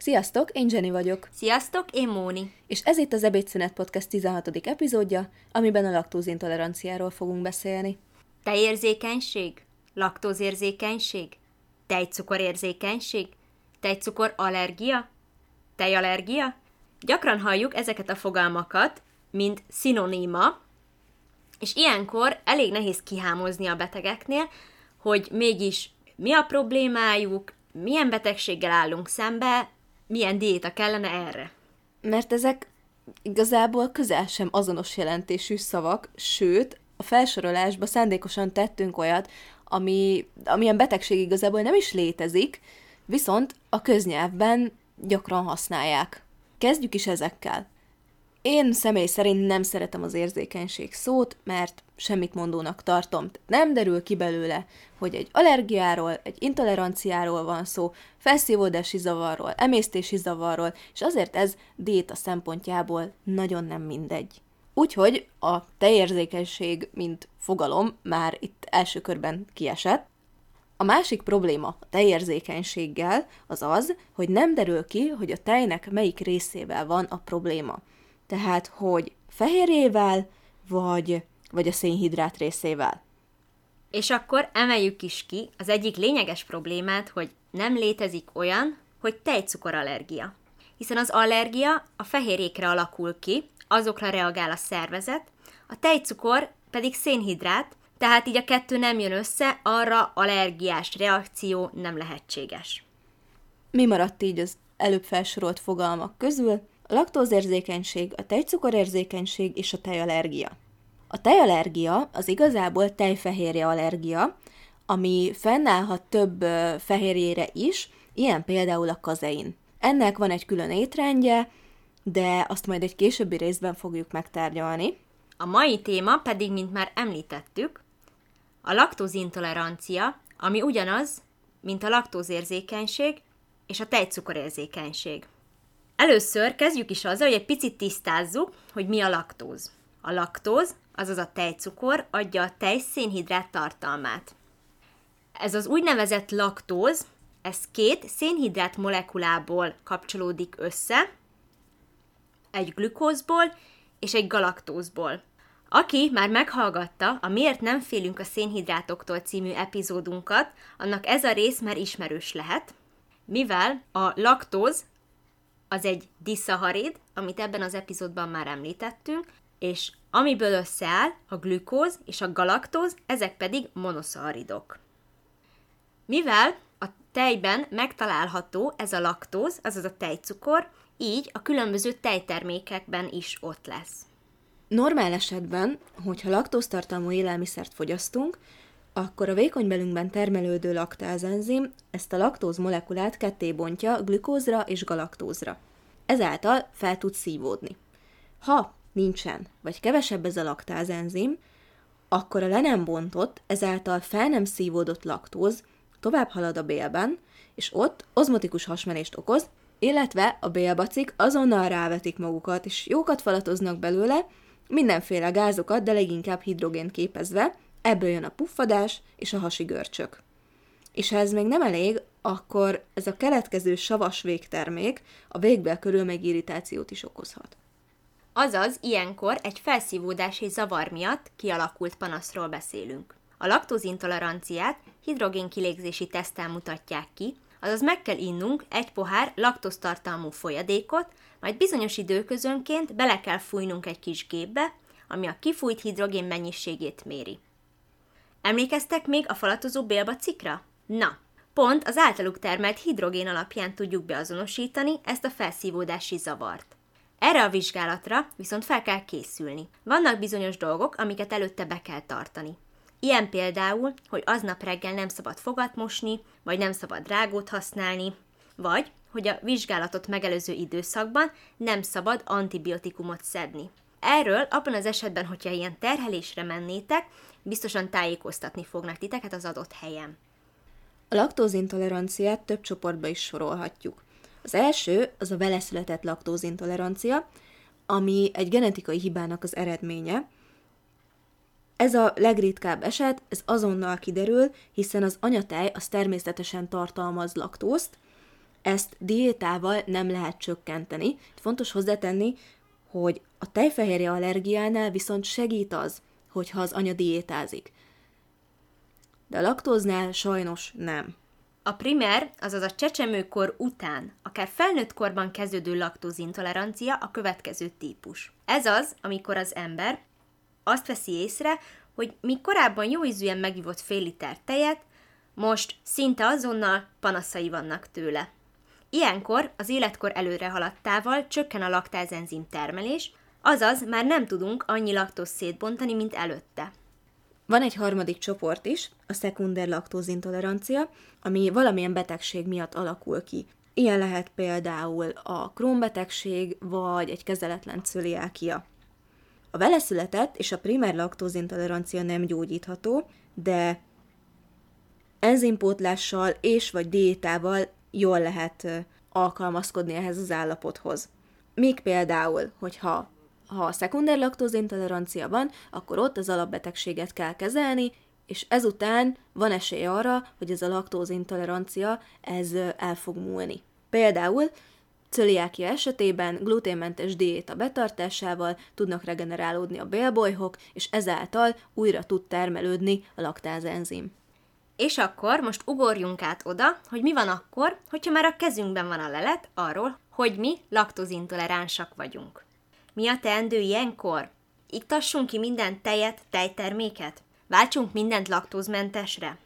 Sziasztok, én Jenny vagyok. Sziasztok, én Móni. És ez itt az Ebédszünet Podcast 16. epizódja, amiben a laktózintoleranciáról fogunk beszélni. Tejérzékenység? Laktózérzékenység? Tejcukorérzékenység? Tejcukor allergia? Tejallergia? Gyakran halljuk ezeket a fogalmakat, mint szinoníma, és ilyenkor elég nehéz kihámozni a betegeknél, hogy mégis mi a problémájuk, milyen betegséggel állunk szembe, milyen diéta kellene erre. Mert ezek igazából közel sem azonos jelentésű szavak, sőt, a felsorolásba szándékosan tettünk olyat, ami, amilyen betegség igazából nem is létezik, viszont a köznyelvben gyakran használják. Kezdjük is ezekkel. Én személy szerint nem szeretem az érzékenység szót, mert semmit mondónak tartom. Nem derül ki belőle, hogy egy allergiáról, egy intoleranciáról van szó, felszívódási zavarról, emésztési zavarról, és azért ez diéta szempontjából nagyon nem mindegy. Úgyhogy a tejérzékenység, mint fogalom, már itt első körben kiesett. A másik probléma a tejérzékenységgel az az, hogy nem derül ki, hogy a tejnek melyik részével van a probléma. Tehát, hogy fehérjével, vagy, vagy a szénhidrát részével. És akkor emeljük is ki az egyik lényeges problémát, hogy nem létezik olyan, hogy tejcukorallergia. Hiszen az allergia a fehérjékre alakul ki, azokra reagál a szervezet, a tejcukor pedig szénhidrát, tehát így a kettő nem jön össze, arra allergiás reakció nem lehetséges. Mi maradt így az előbb felsorolt fogalmak közül? A laktózérzékenység, a tejcukorérzékenység és a tejallergia. A tejallergia az igazából tejfehérje allergia, ami fennállhat több fehérjére is, ilyen például a kazein. Ennek van egy külön étrendje, de azt majd egy későbbi részben fogjuk megtárgyalni. A mai téma pedig, mint már említettük, a laktózintolerancia, ami ugyanaz, mint a laktózérzékenység és a tejcukorérzékenység. Először kezdjük is azzal, hogy egy picit tisztázzuk, hogy mi a laktóz. A laktóz, azaz a tejcukor, adja a tej szénhidrát tartalmát. Ez az úgynevezett laktóz, ez két szénhidrát molekulából kapcsolódik össze, egy glükózból és egy galaktózból. Aki már meghallgatta a Miért nem félünk a szénhidrátoktól című epizódunkat, annak ez a rész már ismerős lehet, mivel a laktóz az egy diszaharid, amit ebben az epizódban már említettünk, és amiből összeáll a glükóz és a galaktóz, ezek pedig monoszaharidok. Mivel a tejben megtalálható ez a laktóz, azaz a tejcukor, így a különböző tejtermékekben is ott lesz. Normál esetben, hogyha laktóztartalmú élelmiszert fogyasztunk, akkor a vékonybelünkben termelődő laktázenzim ezt a laktóz molekulát ketté bontja glükózra és galaktózra. Ezáltal fel tud szívódni. Ha nincsen, vagy kevesebb ez a laktázenzim, akkor a le nem bontott, ezáltal fel nem szívódott laktóz tovább halad a bélben, és ott ozmotikus hasmenést okoz, illetve a bélbacik azonnal rávetik magukat, és jókat falatoznak belőle, mindenféle gázokat, de leginkább hidrogént képezve, ebből jön a puffadás és a hasi görcsök. És ha ez még nem elég, akkor ez a keletkező savas végtermék a végbel körül meg irritációt is okozhat. Azaz, ilyenkor egy felszívódási zavar miatt kialakult panaszról beszélünk. A laktózintoleranciát hidrogénkilégzési tesztel mutatják ki, azaz meg kell innunk egy pohár laktóztartalmú folyadékot, majd bizonyos időközönként bele kell fújnunk egy kis gépbe, ami a kifújt hidrogén mennyiségét méri. Emlékeztek még a falatozó bélbacikra? Na, pont az általuk termelt hidrogén alapján tudjuk beazonosítani ezt a felszívódási zavart. Erre a vizsgálatra viszont fel kell készülni. Vannak bizonyos dolgok, amiket előtte be kell tartani. Ilyen például, hogy aznap reggel nem szabad fogat mosni, vagy nem szabad rágót használni, vagy hogy a vizsgálatot megelőző időszakban nem szabad antibiotikumot szedni. Erről abban az esetben, hogyha ilyen terhelésre mennétek, biztosan tájékoztatni fognak titeket az adott helyen. A laktózintoleranciát több csoportba is sorolhatjuk. Az első az a veleszületett laktózintolerancia, ami egy genetikai hibának az eredménye. Ez a legritkább eset, ez azonnal kiderül, hiszen az anyatej az természetesen tartalmaz laktózt, Ezt diétával nem lehet csökkenteni. Fontos hozzátenni, hogy a tejfehérje allergiánál viszont segít az, hogyha az anya diétázik. De a laktóznál sajnos nem. A primer, azaz a csecsemőkor után, akár felnőtt korban kezdődő laktózintolerancia a következő típus. Ez az, amikor az ember azt veszi észre, hogy míg korábban jó ízűen megivott fél liter tejet, most szinte azonnal panaszai vannak tőle. Ilyenkor az életkor előre haladtával csökken a laktázenzim termelés, azaz már nem tudunk annyi laktóz szétbontani, mint előtte. Van egy harmadik csoport is, a szekunder laktózintolerancia, ami valamilyen betegség miatt alakul ki. Ilyen lehet például a Crohn-betegség, vagy egy kezeletlen cöliákia. A veleszületett és a primer laktózintolerancia nem gyógyítható, de enzimpótlással és vagy diétával jól lehet alkalmazkodni ehhez az állapothoz. Még például, hogyha ha a szekunder laktózintolerancia van, akkor ott az alapbetegséget kell kezelni, és ezután van esély arra, hogy ez a laktózintolerancia ez el fog múlni. Például Cöliákia esetében gluténmentes diéta betartásával tudnak regenerálódni a bélbolyhok, és ezáltal újra tud termelődni a laktázenzim. És akkor most ugorjunk át oda, hogy mi van akkor, hogyha már a kezünkben van a lelet arról, hogy mi laktozintoleránsak vagyunk. Mi a teendő ilyenkor? Iktassunk ki minden tejet, tejterméket? Váltsunk mindent laktózmentesre?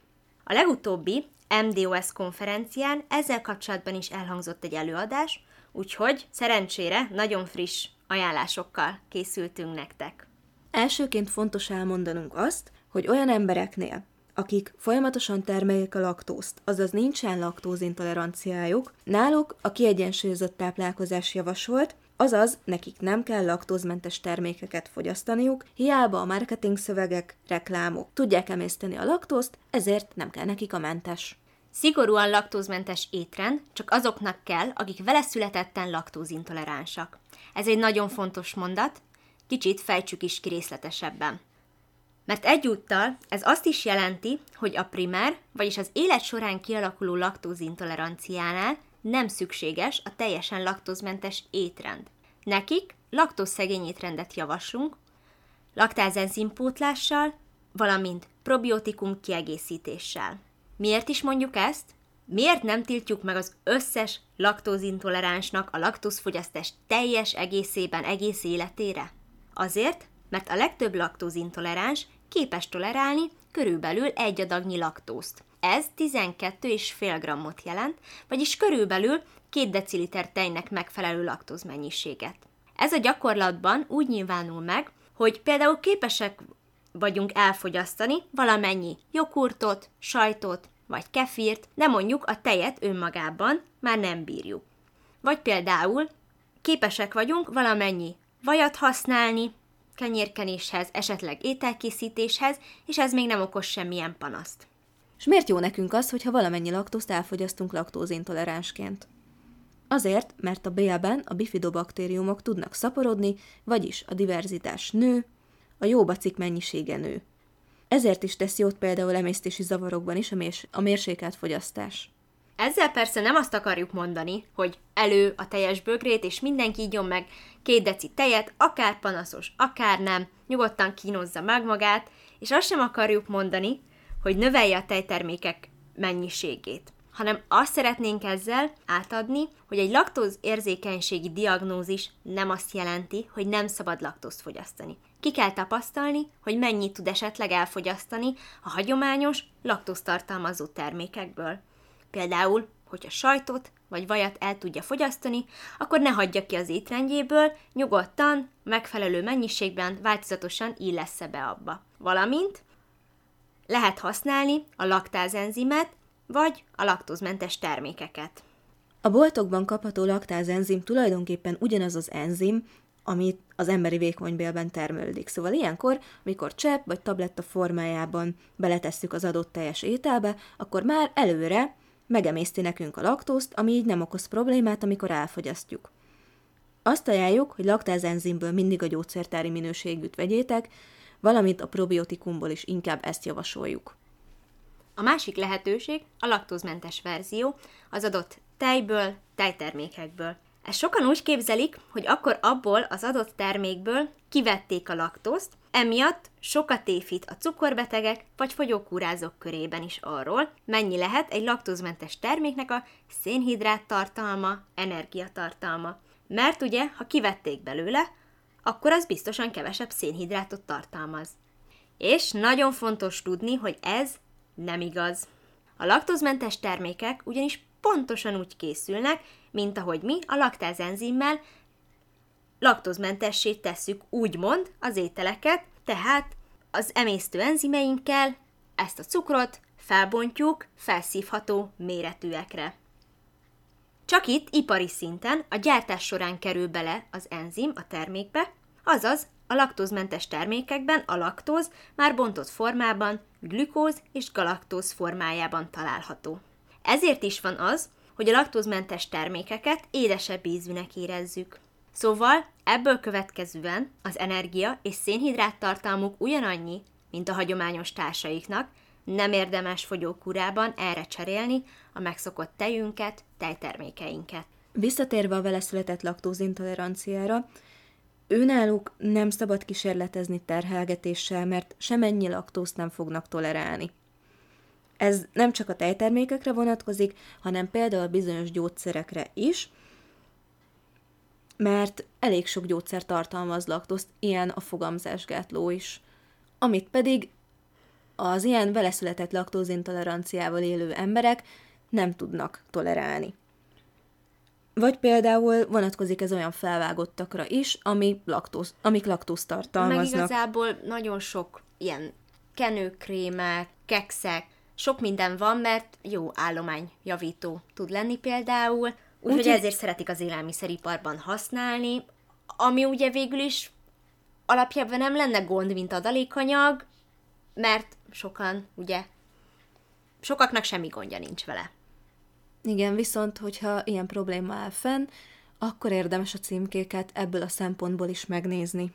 A legutóbbi MDOS konferencián ezzel kapcsolatban is elhangzott egy előadás, úgyhogy szerencsére nagyon friss ajánlásokkal készültünk nektek. Elsőként fontos elmondanunk azt, hogy olyan embereknél, akik folyamatosan termelik a laktózt, azaz nincsen laktózintoleranciájuk, náluk a kiegyensúlyozott táplálkozás javasolt, azaz nekik nem kell laktózmentes termékeket fogyasztaniuk, hiába a marketing szövegek, reklámok tudják emészteni a laktózt, ezért nem kell nekik a mentes. Szigorúan laktózmentes étrend csak azoknak kell, akik vele születetten laktózintoleránsak. Ez egy nagyon fontos mondat, kicsit fejtsük is ki részletesebben. Mert egyúttal ez azt is jelenti, hogy a primer, vagyis az élet során kialakuló laktózintoleranciánál nem szükséges a teljesen laktózmentes étrend. Nekik laktózszegény étrendet javaslunk, laktázenzimpótlással, valamint probiotikum kiegészítéssel. Miért is mondjuk ezt? Miért nem tiltjuk meg az összes laktózintoleránsnak a laktózfogyasztás teljes egészében egész életére? Azért, mert a legtöbb laktózintoleráns képes tolerálni körülbelül egy adagnyi laktózt. Ez 12,5 grammot jelent, vagyis körülbelül 2 deciliter tejnek megfelelő laktózmennyiséget. Ez a gyakorlatban úgy nyilvánul meg, hogy például képesek vagyunk elfogyasztani valamennyi joghurtot, sajtot vagy kefírt, de mondjuk a tejet önmagában már nem bírjuk. Vagy például képesek vagyunk valamennyi vajat használni, kenyérkenéshez, esetleg ételkészítéshez, és ez még nem okoz semmilyen panaszt. És miért jó nekünk az, hogyha valamennyi laktózt elfogyasztunk laktózintoleránsként? Azért, mert a bélben a bifidobaktériumok tudnak szaporodni, vagyis a diverzitás nő, a jó bacik mennyisége nő. Ezért is tesz jót például emésztési zavarokban is a, mérs- a mérsékelt fogyasztás. Ezzel persze nem azt akarjuk mondani, hogy elő a teljes bögrét, és mindenki ígyon meg két deci tejet, akár panaszos, akár nem, nyugodtan kínozza meg magát, és azt sem akarjuk mondani, hogy növelje a tejtermékek mennyiségét hanem azt szeretnénk ezzel átadni, hogy egy laktóz érzékenységi diagnózis nem azt jelenti, hogy nem szabad laktózt fogyasztani. Ki kell tapasztalni, hogy mennyit tud esetleg elfogyasztani a hagyományos, laktóztartalmazó termékekből. Például, hogyha sajtot vagy vajat el tudja fogyasztani, akkor ne hagyja ki az étrendjéből, nyugodtan, megfelelő mennyiségben, változatosan illessze be abba. Valamint lehet használni a laktázenzimet, vagy a laktózmentes termékeket. A boltokban kapható laktázenzim tulajdonképpen ugyanaz az enzim, amit az emberi vékonybélben termelődik. Szóval ilyenkor, amikor csepp vagy tabletta formájában beletesszük az adott teljes ételbe, akkor már előre megemészti nekünk a laktózt, ami így nem okoz problémát, amikor elfogyasztjuk. Azt ajánljuk, hogy laktázenzimből mindig a gyógyszertári minőségűt vegyétek, valamint a probiotikumból is inkább ezt javasoljuk. A másik lehetőség a laktózmentes verzió az adott tejből, tejtermékekből. Ezt sokan úgy képzelik, hogy akkor abból az adott termékből kivették a laktózt, emiatt sokat tévít a cukorbetegek vagy fogyókúrázók körében is arról, mennyi lehet egy laktózmentes terméknek a szénhidrát tartalma, energiatartalma. Mert ugye, ha kivették belőle, akkor az biztosan kevesebb szénhidrátot tartalmaz. És nagyon fontos tudni, hogy ez nem igaz. A laktózmentes termékek ugyanis pontosan úgy készülnek, mint ahogy mi a laktáz enzimmel laktózmentessé tesszük úgymond az ételeket, tehát az emésztő enzimeinkkel ezt a cukrot felbontjuk felszívható méretűekre. Csak itt ipari szinten a gyártás során kerül bele az enzim a termékbe, azaz a laktózmentes termékekben a laktóz már bontott formában, glükóz és galaktóz formájában található. Ezért is van az, hogy a laktózmentes termékeket édesebb ízűnek érezzük. Szóval ebből következően az energia és szénhidrát tartalmuk ugyanannyi, mint a hagyományos társaiknak, nem érdemes fogyókúrában erre cserélni a megszokott tejünket, tejtermékeinket. Visszatérve a vele született laktózintoleranciára, őnáluk nem szabad kísérletezni terhelgetéssel, mert semennyi laktózt nem fognak tolerálni. Ez nem csak a tejtermékekre vonatkozik, hanem például bizonyos gyógyszerekre is, mert elég sok gyógyszer tartalmaz laktózt, ilyen a fogamzásgátló is, amit pedig az ilyen veleszületett laktózintoleranciával élő emberek nem tudnak tolerálni. Vagy például vonatkozik ez olyan felvágottakra is, ami laktóz, amik laktózt tartalmaznak. Meg igazából nagyon sok ilyen kenőkrémek, kekszek, sok minden van, mert jó állományjavító tud lenni például, úgyhogy Úgy, ezért szeretik az élelmiszeriparban használni, ami ugye végül is alapjában nem lenne gond, mint adalékanyag, mert sokan, ugye, sokaknak semmi gondja nincs vele. Igen, viszont, hogyha ilyen probléma áll fenn, akkor érdemes a címkéket ebből a szempontból is megnézni.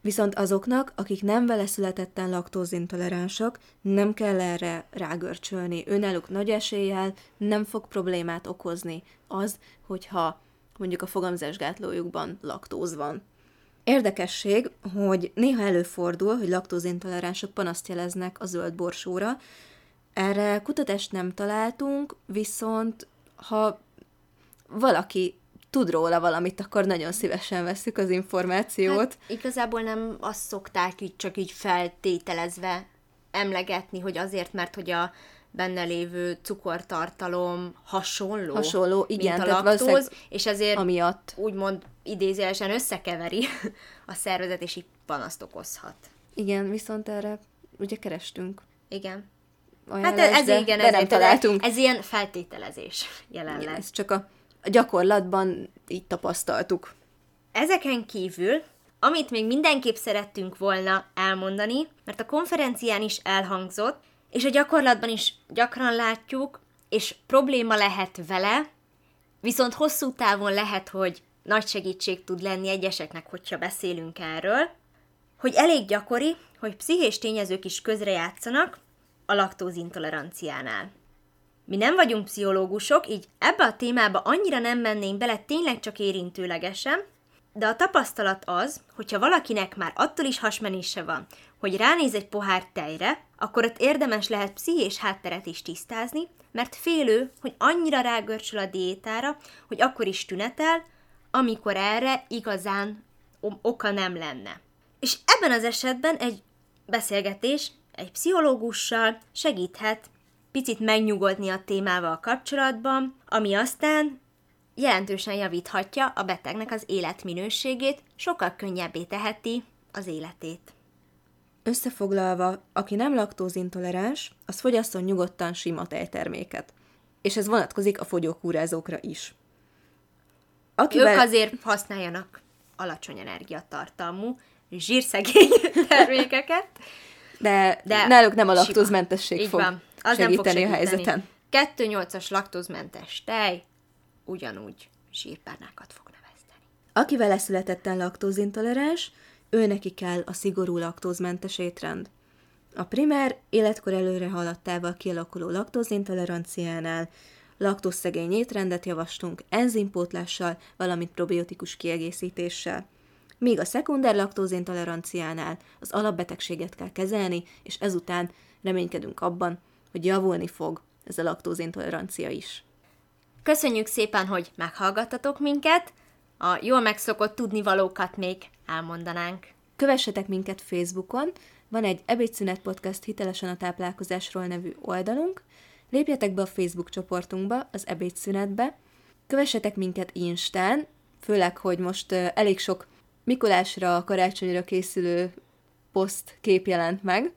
Viszont azoknak, akik nem vele születetten laktózintoleránsak, nem kell erre rágörcsölni. Önálluk nagy eséllyel nem fog problémát okozni az, hogyha mondjuk a fogamzásgátlójukban laktóz van. Érdekesség, hogy néha előfordul, hogy laktózintoleránsok panaszt jeleznek a zöld borsóra. Erre kutatást nem találtunk, viszont ha valaki tud róla valamit, akkor nagyon szívesen veszük az információt. Hát, igazából nem azt szokták így csak így feltételezve emlegetni, hogy azért, mert hogy a benne lévő cukortartalom hasonló, hasonló igen, mint a laktóz, és ezért amiatt. úgymond idézőjelesen összekeveri a szervezet, és így panaszt okozhat. Igen, viszont erre ugye kerestünk. Igen. hát ez, de, igen, de nem találtunk. Ez, ez ilyen feltételezés jelenleg. Igen, ez csak a a gyakorlatban így tapasztaltuk. Ezeken kívül, amit még mindenképp szerettünk volna elmondani, mert a konferencián is elhangzott, és a gyakorlatban is gyakran látjuk, és probléma lehet vele, viszont hosszú távon lehet, hogy nagy segítség tud lenni egyeseknek, hogyha beszélünk erről, hogy elég gyakori, hogy pszichés tényezők is közrejátszanak a laktózintoleranciánál. Mi nem vagyunk pszichológusok, így ebbe a témába annyira nem mennénk bele tényleg csak érintőlegesen, de a tapasztalat az, hogyha valakinek már attól is hasmenése van, hogy ránéz egy pohár tejre, akkor ott érdemes lehet pszichés hátteret is tisztázni, mert félő, hogy annyira rágörcsül a diétára, hogy akkor is tünetel, amikor erre igazán oka nem lenne. És ebben az esetben egy beszélgetés egy pszichológussal segíthet picit megnyugodni a témával kapcsolatban, ami aztán jelentősen javíthatja a betegnek az életminőségét, sokkal könnyebbé teheti az életét. Összefoglalva, aki nem laktózintoleráns, az fogyasszon nyugodtan sima tejterméket. És ez vonatkozik a fogyókúrázókra is. Akivel... Ők azért használjanak alacsony energiatartalmú, zsírszegény termékeket. De, de náluk nem a laktózmentesség fog van. Az segíteni, nem fog segíteni a helyzeten. 2-8-as laktózmentes tej ugyanúgy sírpárnákat fog növeszteni. Aki vele születetten laktózintoleráns, ő neki kell a szigorú laktózmentes étrend. A primer életkor előre haladtával kialakuló laktózintoleranciánál laktószegény étrendet javaslunk enzimpótlással, valamint probiotikus kiegészítéssel. Míg a szekunder laktózintoleranciánál az alapbetegséget kell kezelni, és ezután reménykedünk abban, hogy javulni fog ez a laktózintolerancia is. Köszönjük szépen, hogy meghallgattatok minket, a jól megszokott tudnivalókat még elmondanánk. Kövessetek minket Facebookon, van egy Ebédszünet Podcast hitelesen a táplálkozásról nevű oldalunk, lépjetek be a Facebook csoportunkba, az Ebédszünetbe, kövessetek minket Instán, főleg, hogy most elég sok Mikulásra, karácsonyra készülő poszt kép jelent meg,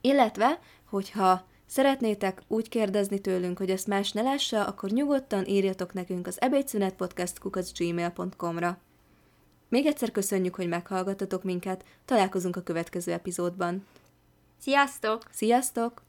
illetve, hogyha szeretnétek úgy kérdezni tőlünk, hogy ezt más ne lássa, akkor nyugodtan írjatok nekünk az ebédszünetpodcast.gmail.com-ra. Még egyszer köszönjük, hogy meghallgattatok minket, találkozunk a következő epizódban. Sziasztok! Sziasztok!